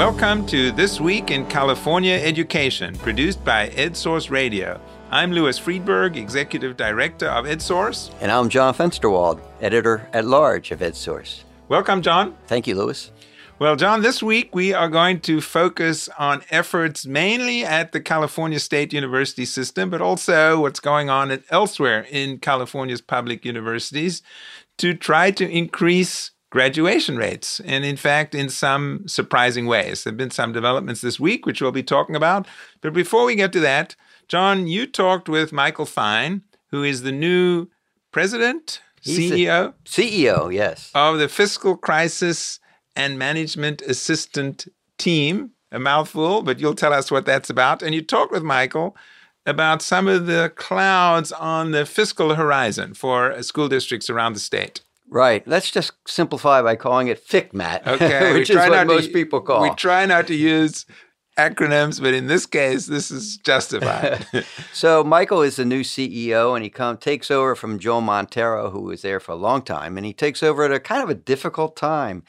Welcome to This Week in California Education, produced by EdSource Radio. I'm Louis Freedberg, Executive Director of EdSource. And I'm John Fensterwald, Editor at Large of EdSource. Welcome, John. Thank you, Louis. Well, John, this week we are going to focus on efforts mainly at the California State University system, but also what's going on elsewhere in California's public universities to try to increase graduation rates. And in fact, in some surprising ways. There have been some developments this week, which we'll be talking about. But before we get to that, John, you talked with Michael Fine, who is the new president, He's CEO? CEO, yes. Of the Fiscal Crisis and Management Assistant Team. A mouthful, but you'll tell us what that's about. And you talked with Michael about some of the clouds on the fiscal horizon for school districts around the state. Right. Let's just simplify by calling it FCMAT, okay, which is what most to, people call. We try not to use acronyms, but in this case, this is justified. so Michael is the new CEO, and he come takes over from Joel Montero, who was there for a long time, and he takes over at a kind of a difficult time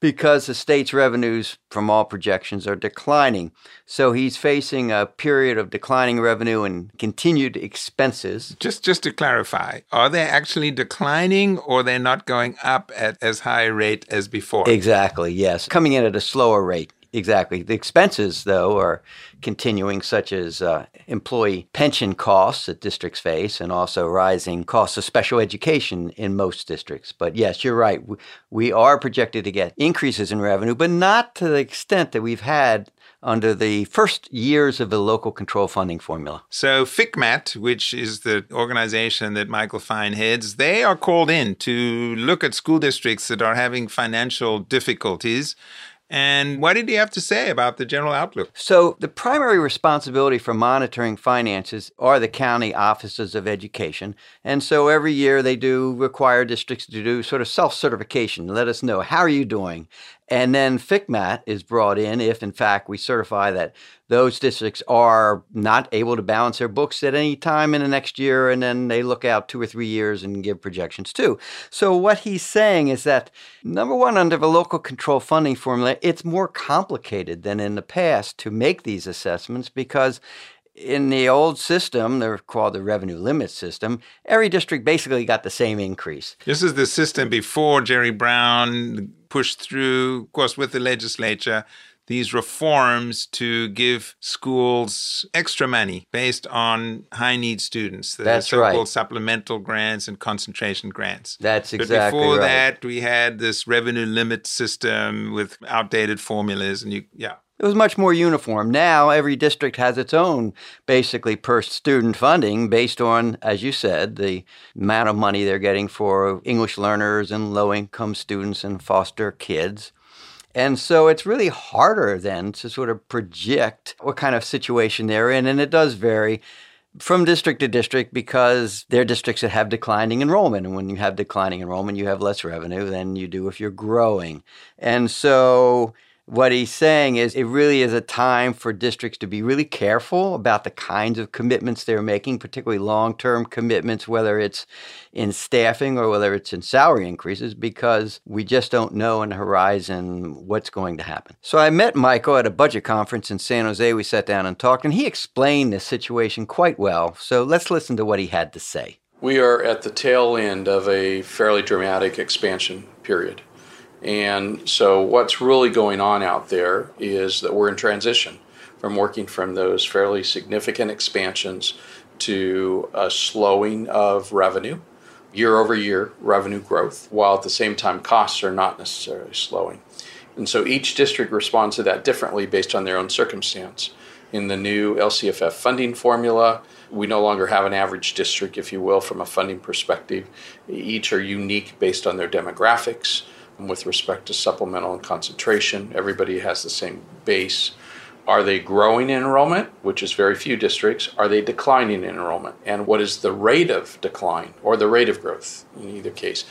because the state's revenues, from all projections, are declining. So he's facing a period of declining revenue and continued expenses. Just just to clarify, are they actually declining, or they're not going up at as high a rate as before? Exactly. Yes, coming in at a slower rate. Exactly. The expenses, though, are continuing, such as uh, employee pension costs that districts face and also rising costs of special education in most districts. But yes, you're right. We are projected to get increases in revenue, but not to the extent that we've had under the first years of the local control funding formula. So, FCMAT, which is the organization that Michael Fine heads, they are called in to look at school districts that are having financial difficulties and what did he have to say about the general outlook? So, the primary responsibility for monitoring finances are the county offices of education. And so, every year they do require districts to do sort of self certification. Let us know how are you doing? And then FCMAT is brought in if, in fact, we certify that those districts are not able to balance their books at any time in the next year, and then they look out two or three years and give projections too. So, what he's saying is that number one, under the local control funding formula, it's more complicated than in the past to make these assessments because in the old system, they're called the revenue limit system, every district basically got the same increase. This is the system before Jerry Brown pushed through, of course, with the legislature, these reforms to give schools extra money based on high need students. The That's so-called right. supplemental grants and concentration grants. That's exactly But before right. that, we had this revenue limit system with outdated formulas, and you, yeah. It was much more uniform. Now every district has its own basically per student funding based on, as you said, the amount of money they're getting for English learners and low income students and foster kids. And so it's really harder then to sort of project what kind of situation they're in. And it does vary from district to district because there are districts that have declining enrollment. And when you have declining enrollment, you have less revenue than you do if you're growing. And so what he's saying is it really is a time for districts to be really careful about the kinds of commitments they're making, particularly long term commitments, whether it's in staffing or whether it's in salary increases, because we just don't know in the horizon what's going to happen. So I met Michael at a budget conference in San Jose. We sat down and talked, and he explained the situation quite well. So let's listen to what he had to say. We are at the tail end of a fairly dramatic expansion period. And so, what's really going on out there is that we're in transition from working from those fairly significant expansions to a slowing of revenue, year over year revenue growth, while at the same time costs are not necessarily slowing. And so, each district responds to that differently based on their own circumstance. In the new LCFF funding formula, we no longer have an average district, if you will, from a funding perspective. Each are unique based on their demographics with respect to supplemental and concentration. Everybody has the same base. Are they growing in enrollment, which is very few districts? Are they declining in enrollment? And what is the rate of decline or the rate of growth in either case?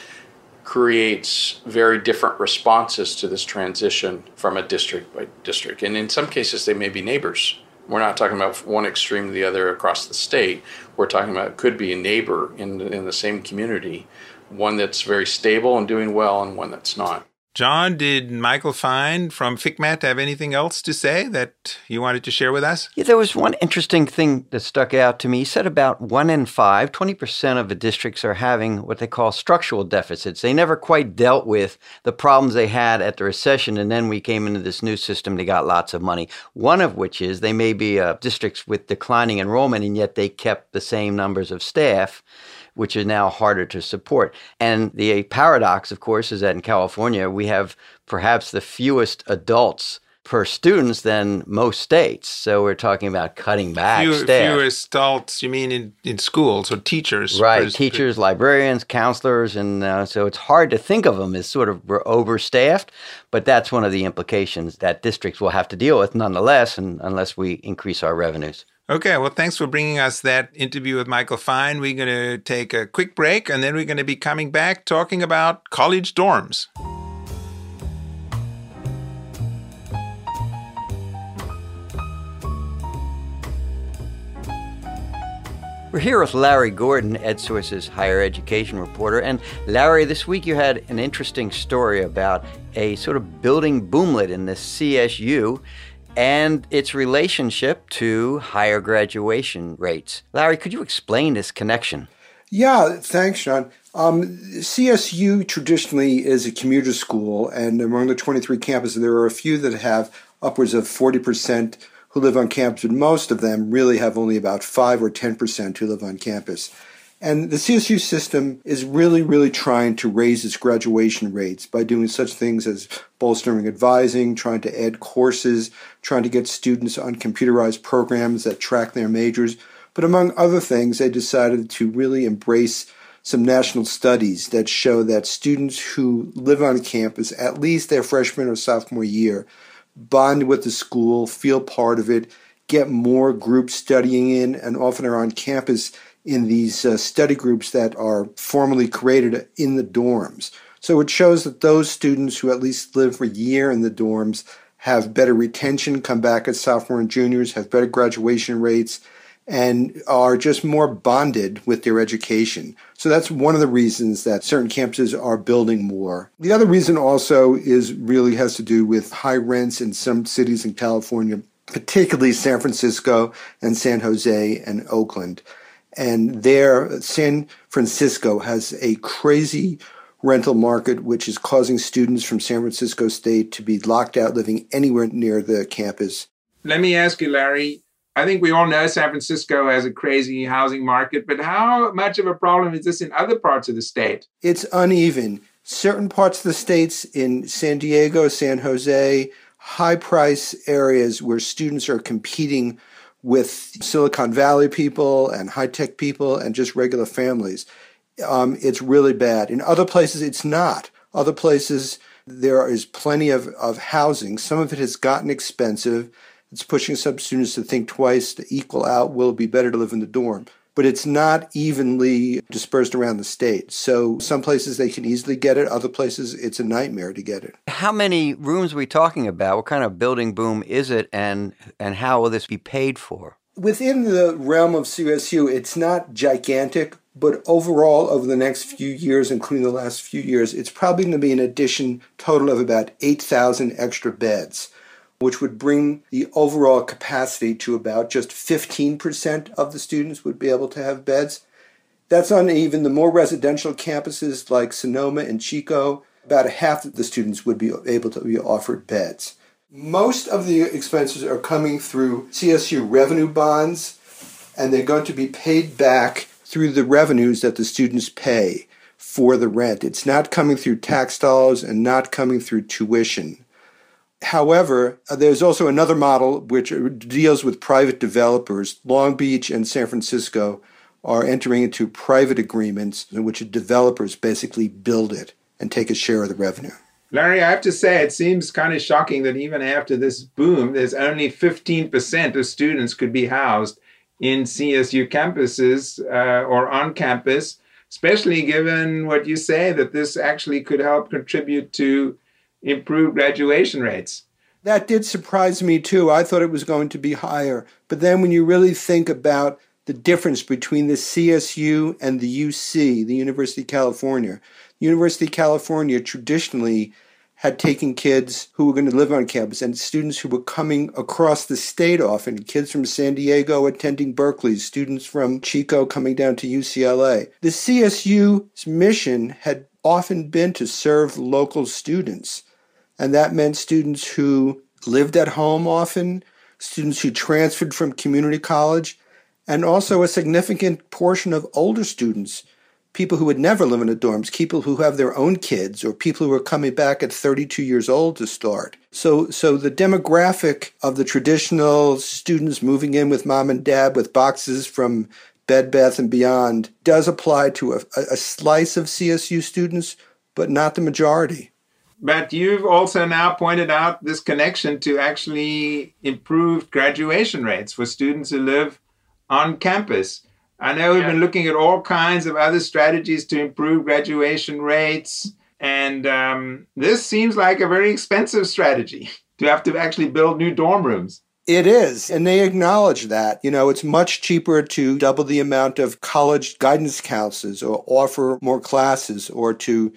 Creates very different responses to this transition from a district by district. And in some cases, they may be neighbors. We're not talking about one extreme to the other across the state. We're talking about could be a neighbor in, in the same community one that's very stable and doing well and one that's not. John, did Michael Fine from FCMAT have anything else to say that you wanted to share with us? Yeah, there was one interesting thing that stuck out to me. He said about one in five, 20% of the districts are having what they call structural deficits. They never quite dealt with the problems they had at the recession, and then we came into this new system, they got lots of money. One of which is they may be uh, districts with declining enrollment, and yet they kept the same numbers of staff which is now harder to support. And the paradox, of course, is that in California, we have perhaps the fewest adults per students than most states. So we're talking about cutting back Few, staff. Fewest adults, you mean in, in schools or teachers? Right, per, teachers, per, librarians, counselors, and uh, so it's hard to think of them as sort of we're overstaffed. But that's one of the implications that districts will have to deal with, nonetheless, and unless we increase our revenues. Okay, well, thanks for bringing us that interview with Michael Fine. We're going to take a quick break and then we're going to be coming back talking about college dorms. We're here with Larry Gordon, EdSource's higher education reporter. And Larry, this week you had an interesting story about a sort of building boomlet in the CSU and its relationship to higher graduation rates. Larry, could you explain this connection? Yeah, thanks, Sean. Um, CSU traditionally is a commuter school, and among the 23 campuses, there are a few that have upwards of 40% who live on campus, but most of them really have only about 5 or 10% who live on campus. And the CSU system is really, really trying to raise its graduation rates by doing such things as bolstering advising, trying to add courses, trying to get students on computerized programs that track their majors. But among other things, they decided to really embrace some national studies that show that students who live on campus at least their freshman or sophomore year bond with the school, feel part of it, get more group studying in, and often are on campus in these uh, study groups that are formally created in the dorms. So it shows that those students who at least live for a year in the dorms have better retention, come back as sophomore and juniors, have better graduation rates, and are just more bonded with their education. So that's one of the reasons that certain campuses are building more. The other reason also is really has to do with high rents in some cities in California, particularly San Francisco and San Jose and Oakland. And there, San Francisco has a crazy rental market, which is causing students from San Francisco State to be locked out living anywhere near the campus. Let me ask you, Larry. I think we all know San Francisco has a crazy housing market, but how much of a problem is this in other parts of the state? It's uneven. Certain parts of the states in San Diego, San Jose, high price areas where students are competing with Silicon Valley people and high tech people and just regular families. Um, it's really bad. In other places, it's not. Other places, there is plenty of, of housing. Some of it has gotten expensive. It's pushing some students to think twice to equal out will it be better to live in the dorm but it's not evenly dispersed around the state. So some places they can easily get it, other places it's a nightmare to get it. How many rooms are we talking about? What kind of building boom is it and and how will this be paid for? Within the realm of CSU, it's not gigantic, but overall over the next few years, including the last few years, it's probably going to be an addition total of about 8,000 extra beds which would bring the overall capacity to about just 15% of the students would be able to have beds. That's on even the more residential campuses like Sonoma and Chico. About half of the students would be able to be offered beds. Most of the expenses are coming through CSU revenue bonds, and they're going to be paid back through the revenues that the students pay for the rent. It's not coming through tax dollars and not coming through tuition. However, uh, there's also another model which deals with private developers. Long Beach and San Francisco are entering into private agreements in which developers basically build it and take a share of the revenue. Larry, I have to say, it seems kind of shocking that even after this boom, there's only 15% of students could be housed in CSU campuses uh, or on campus, especially given what you say that this actually could help contribute to improved graduation rates. That did surprise me too. I thought it was going to be higher. But then when you really think about the difference between the CSU and the UC, the University of California, University of California traditionally had taken kids who were going to live on campus and students who were coming across the state often, kids from San Diego attending Berkeley, students from Chico coming down to UCLA. The CSU's mission had often been to serve local students, and that meant students who lived at home often, students who transferred from community college, and also a significant portion of older students people who would never live in the dorms, people who have their own kids, or people who are coming back at 32 years old to start. So, so the demographic of the traditional students moving in with mom and dad with boxes from Bed Bath and Beyond does apply to a, a slice of CSU students, but not the majority. But you've also now pointed out this connection to actually improved graduation rates for students who live on campus. I know we've yeah. been looking at all kinds of other strategies to improve graduation rates. And um, this seems like a very expensive strategy to have to actually build new dorm rooms. It is. And they acknowledge that. You know, it's much cheaper to double the amount of college guidance counselors or offer more classes or to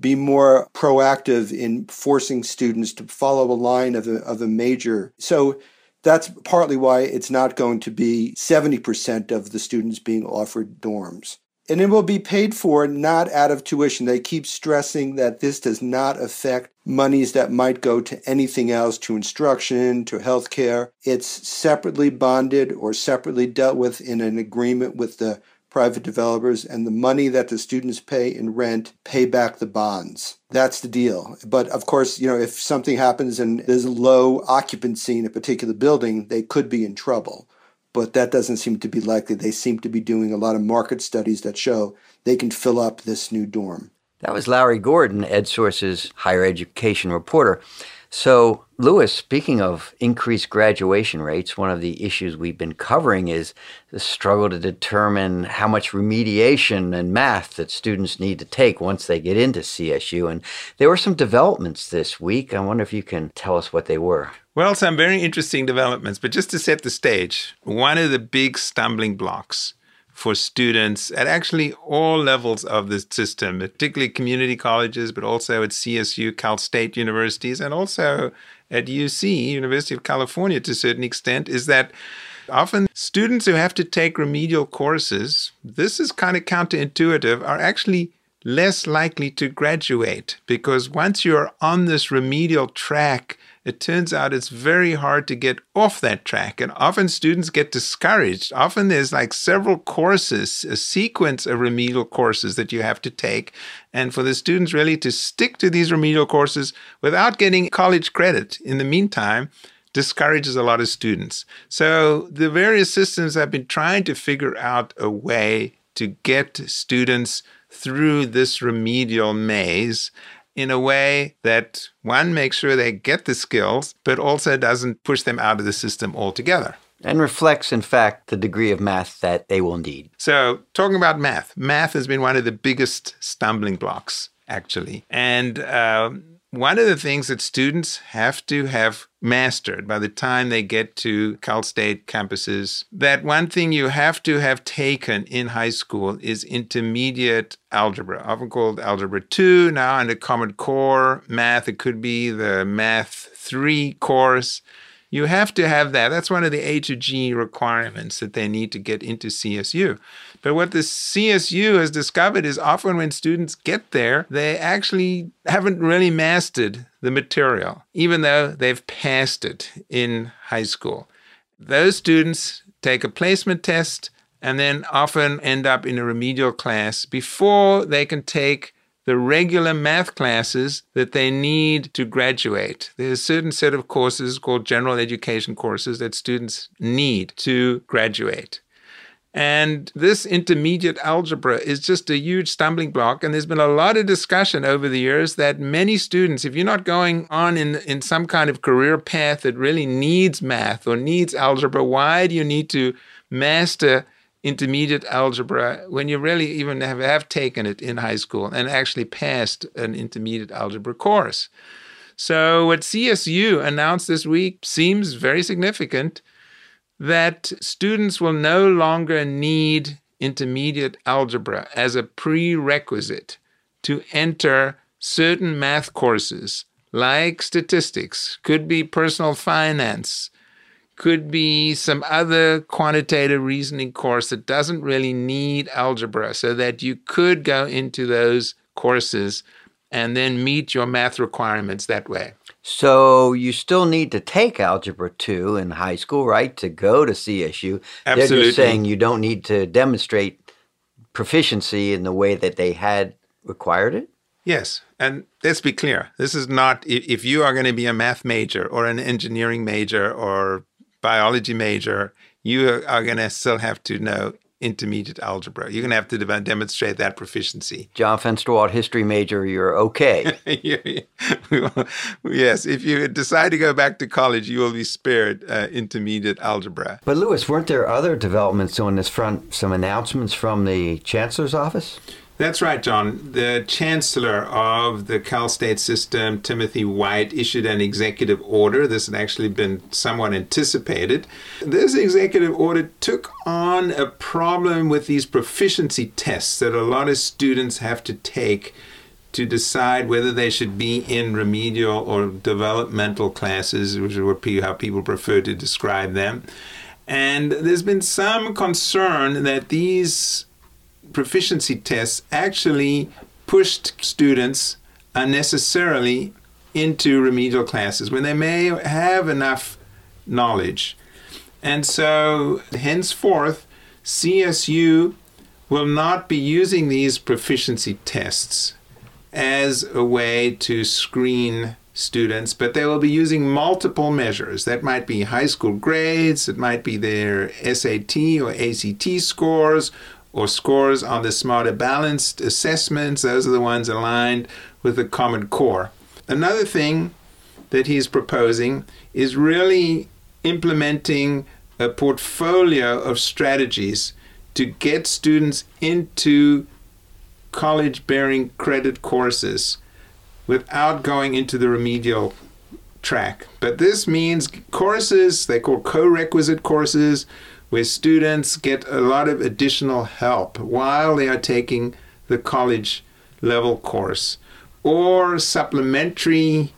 be more proactive in forcing students to follow a line of a, of a major. So that's partly why it's not going to be 70% of the students being offered dorms. And it will be paid for not out of tuition. They keep stressing that this does not affect monies that might go to anything else, to instruction, to healthcare. It's separately bonded or separately dealt with in an agreement with the private developers, and the money that the students pay in rent pay back the bonds. That's the deal. But of course, you know, if something happens and there's low occupancy in a particular building, they could be in trouble. But that doesn't seem to be likely. They seem to be doing a lot of market studies that show they can fill up this new dorm. That was Larry Gordon, EdSource's higher education reporter. So, Louis, speaking of increased graduation rates, one of the issues we've been covering is the struggle to determine how much remediation and math that students need to take once they get into CSU. And there were some developments this week. I wonder if you can tell us what they were. Well, some very interesting developments, but just to set the stage, one of the big stumbling blocks for students at actually all levels of the system, particularly community colleges, but also at CSU, Cal State universities, and also at UC, University of California to a certain extent, is that often students who have to take remedial courses, this is kind of counterintuitive, are actually less likely to graduate because once you're on this remedial track, it turns out it's very hard to get off that track. And often students get discouraged. Often there's like several courses, a sequence of remedial courses that you have to take. And for the students really to stick to these remedial courses without getting college credit in the meantime, discourages a lot of students. So the various systems have been trying to figure out a way to get students through this remedial maze in a way that one makes sure they get the skills, but also doesn't push them out of the system altogether. And reflects, in fact, the degree of math that they will need. So, talking about math, math has been one of the biggest stumbling blocks, actually. And um, one of the things that students have to have mastered by the time they get to Cal State campuses, that one thing you have to have taken in high school is intermediate algebra, often called Algebra 2, now under Common Core math. It could be the Math 3 course. You have to have that. That's one of the A to G requirements that they need to get into CSU. But what the CSU has discovered is often when students get there, they actually haven't really mastered the material, even though they've passed it in high school. Those students take a placement test and then often end up in a remedial class before they can take the regular math classes that they need to graduate. There's a certain set of courses called general education courses that students need to graduate. And this intermediate algebra is just a huge stumbling block. And there's been a lot of discussion over the years that many students, if you're not going on in, in some kind of career path that really needs math or needs algebra, why do you need to master intermediate algebra when you really even have, have taken it in high school and actually passed an intermediate algebra course. So, what CSU announced this week seems very significant that students will no longer need intermediate algebra as a prerequisite to enter certain math courses like statistics, could be personal finance, could be some other quantitative reasoning course that doesn't really need algebra, so that you could go into those courses and then meet your math requirements that way. So you still need to take Algebra 2 in high school, right, to go to CSU. Absolutely. They're just saying you don't need to demonstrate proficiency in the way that they had required it? Yes. And let's be clear this is not, if you are going to be a math major or an engineering major or biology major, you are going to still have to know intermediate algebra. You're going to have to de- demonstrate that proficiency. John Fensterwald, history major, you're okay. yes, if you decide to go back to college, you will be spared uh, intermediate algebra. But Louis, weren't there other developments on this front? Some announcements from the chancellor's office? That's right, John. The chancellor of the Cal State system, Timothy White, issued an executive order. This had actually been somewhat anticipated. This executive order took on a problem with these proficiency tests that a lot of students have to take to decide whether they should be in remedial or developmental classes, which is how people prefer to describe them. And there's been some concern that these proficiency tests actually pushed students unnecessarily into remedial classes when they may have enough knowledge. And so, henceforth, CSU will not be using these proficiency tests as a way to screen students, but they will be using multiple measures. That might be high school grades, it might be their SAT or ACT scores, or scores on the smarter balanced assessments. Those are the ones aligned with the Common Core. Another thing that he's proposing is really implementing a portfolio of strategies to get students into college bearing credit courses without going into the remedial track. But this means courses, they call co requisite courses, where students get a lot of additional help while they are taking the college level course, or supplementary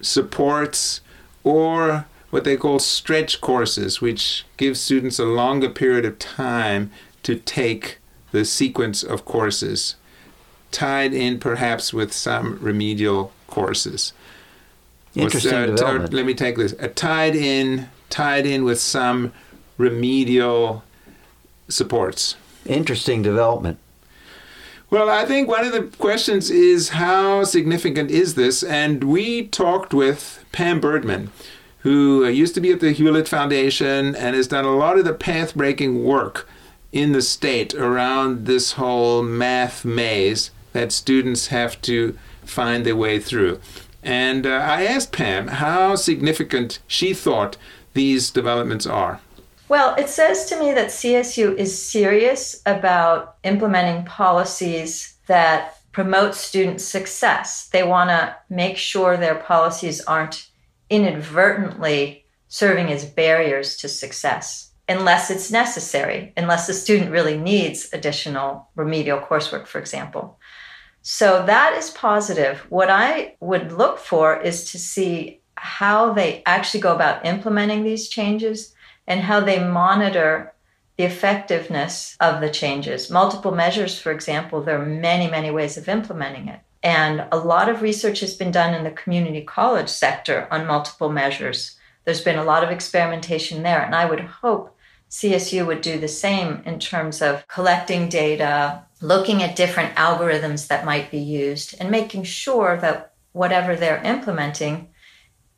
supports, or what they call stretch courses, which give students a longer period of time to take the sequence of courses, tied in perhaps with some remedial courses. Interesting uh, development. let me take this. Uh, tied in, tied in with some remedial supports. Interesting development. Well, I think one of the questions is how significant is this? And we talked with Pam Burdman, who used to be at the Hewlett Foundation and has done a lot of the path breaking work in the state around this whole math maze that students have to find their way through. And uh, I asked Pam how significant she thought these developments are. Well, it says to me that CSU is serious about implementing policies that promote student success. They want to make sure their policies aren't inadvertently serving as barriers to success unless it's necessary, unless the student really needs additional remedial coursework, for example. So that is positive. What I would look for is to see how they actually go about implementing these changes and how they monitor the effectiveness of the changes. Multiple measures, for example, there are many, many ways of implementing it. And a lot of research has been done in the community college sector on multiple measures. There's been a lot of experimentation there. And I would hope CSU would do the same in terms of collecting data, looking at different algorithms that might be used, and making sure that whatever they're implementing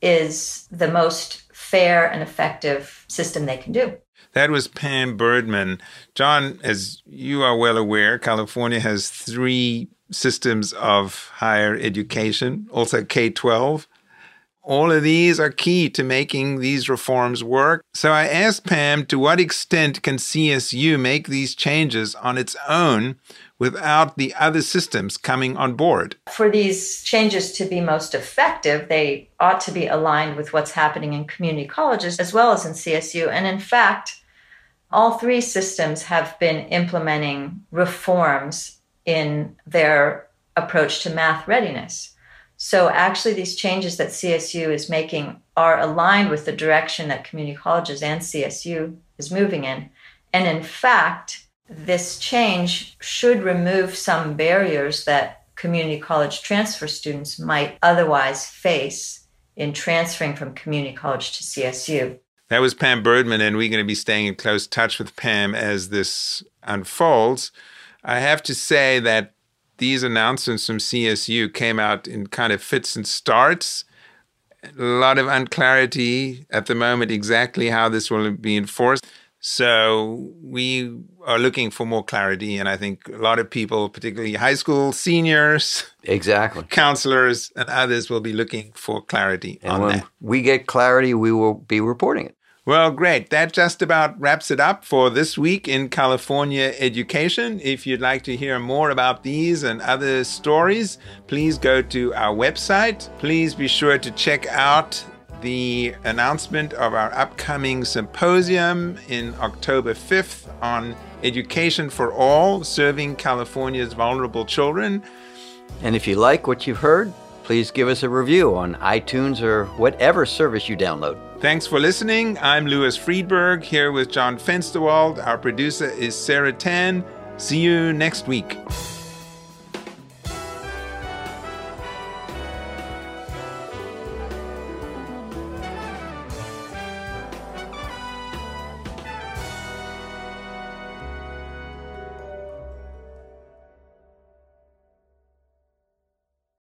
is the most fair and effective system they can do. That was Pam Burdman. John, as you are well aware, California has three systems of higher education, also K 12. All of these are key to making these reforms work. So I asked Pam to what extent can CSU make these changes on its own without the other systems coming on board. For these changes to be most effective, they ought to be aligned with what's happening in community colleges as well as in CSU. And in fact, all three systems have been implementing reforms in their approach to math readiness. So, actually, these changes that CSU is making are aligned with the direction that community colleges and CSU is moving in. And in fact, this change should remove some barriers that community college transfer students might otherwise face in transferring from community college to CSU. That was Pam Burdman, and we're going to be staying in close touch with Pam as this unfolds. I have to say that these announcements from CSU came out in kind of fits and starts. A lot of unclarity at the moment exactly how this will be enforced. So we are looking for more clarity, and I think a lot of people, particularly high school seniors, exactly, counselors, and others, will be looking for clarity and on when that. we get clarity, we will be reporting it. Well, great. That just about wraps it up for this week in California education. If you'd like to hear more about these and other stories, please go to our website. Please be sure to check out the announcement of our upcoming symposium in October 5th on education for all, serving California's vulnerable children. And if you like what you've heard, please give us a review on iTunes or whatever service you download. Thanks for listening. I'm Louis Freedberg here with John Fensterwald. Our producer is Sarah Tan. See you next week.